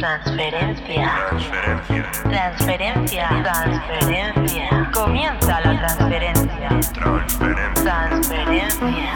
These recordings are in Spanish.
Transferencia. Transferencia. Transferencia. Comienza la transferencia. Transferencia.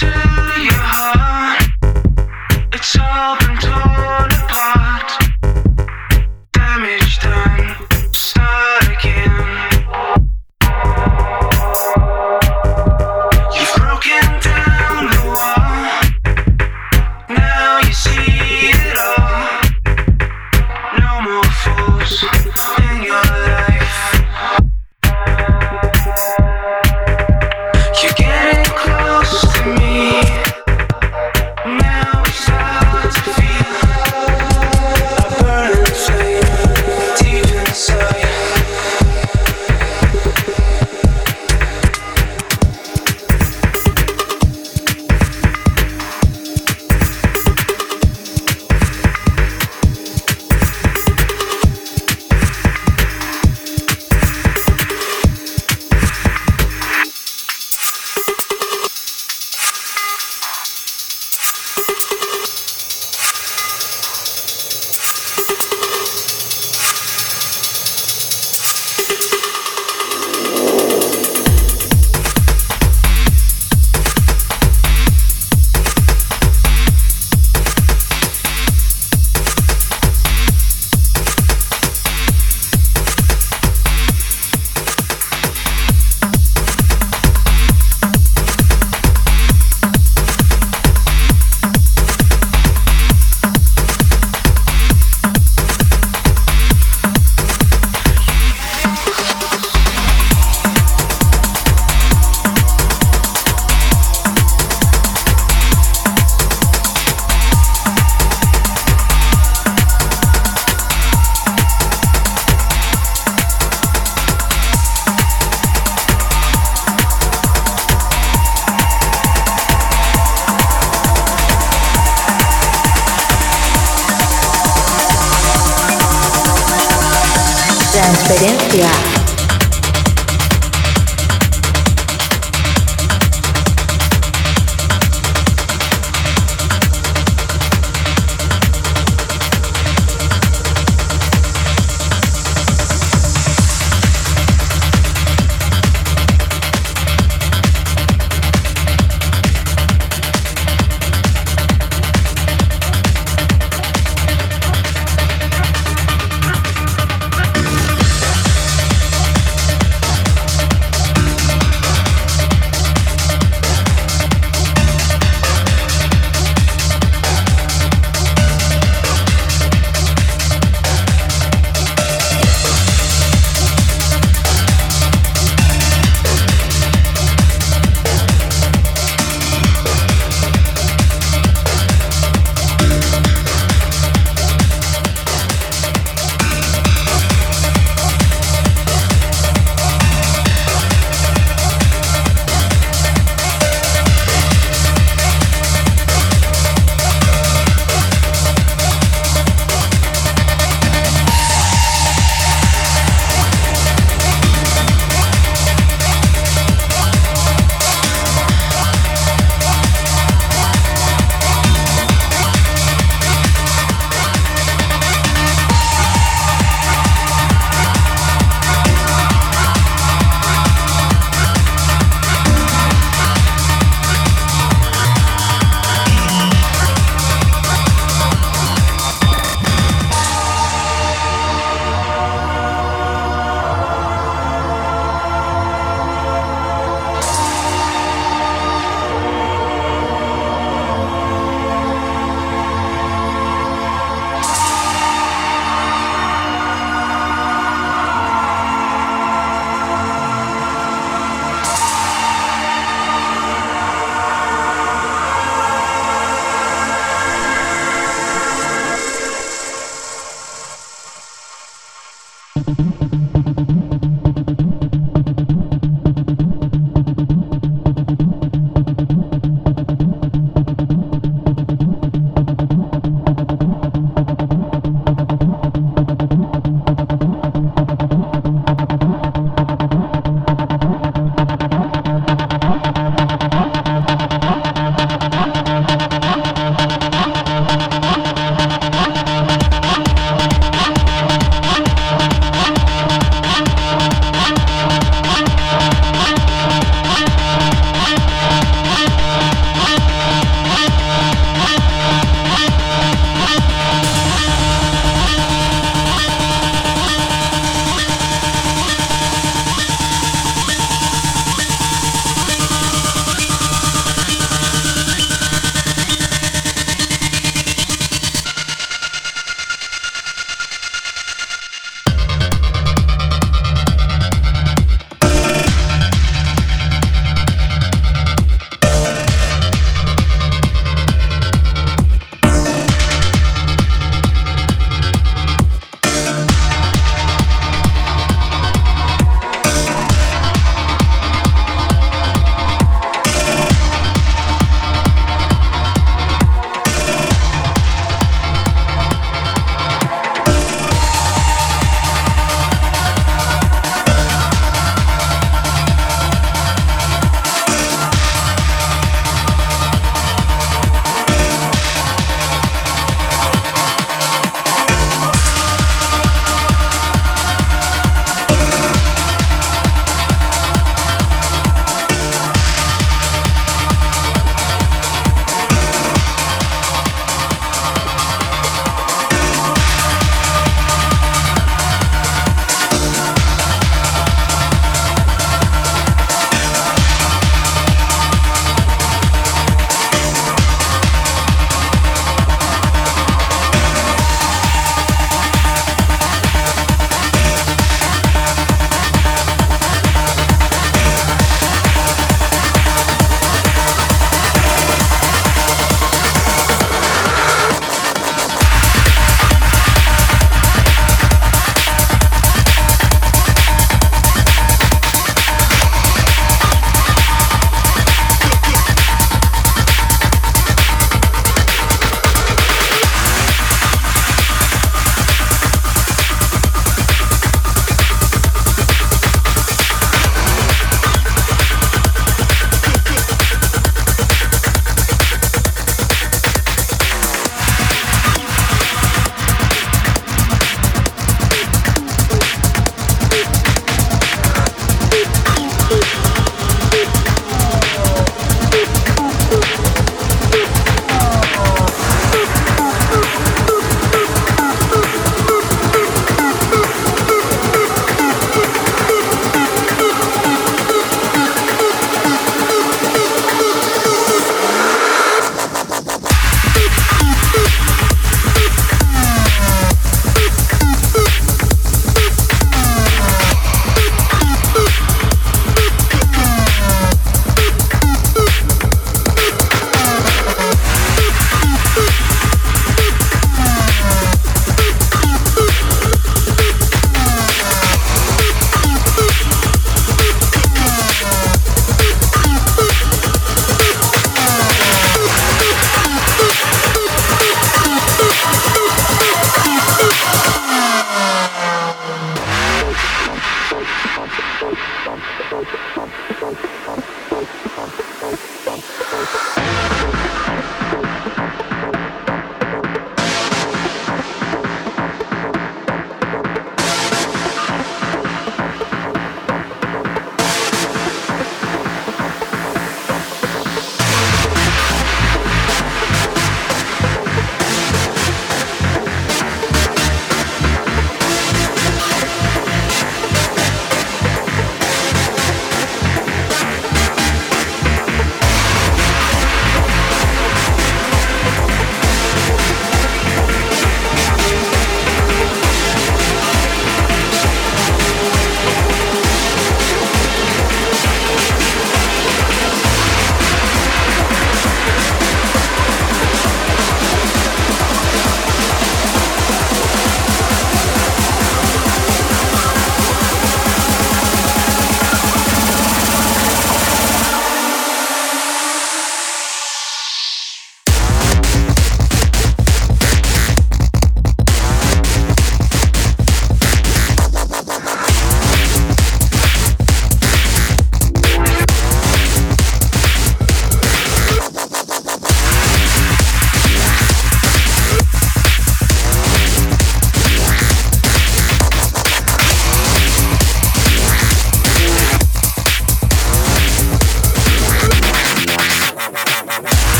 to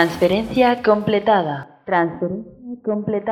Transferencia completada. Transferencia completada.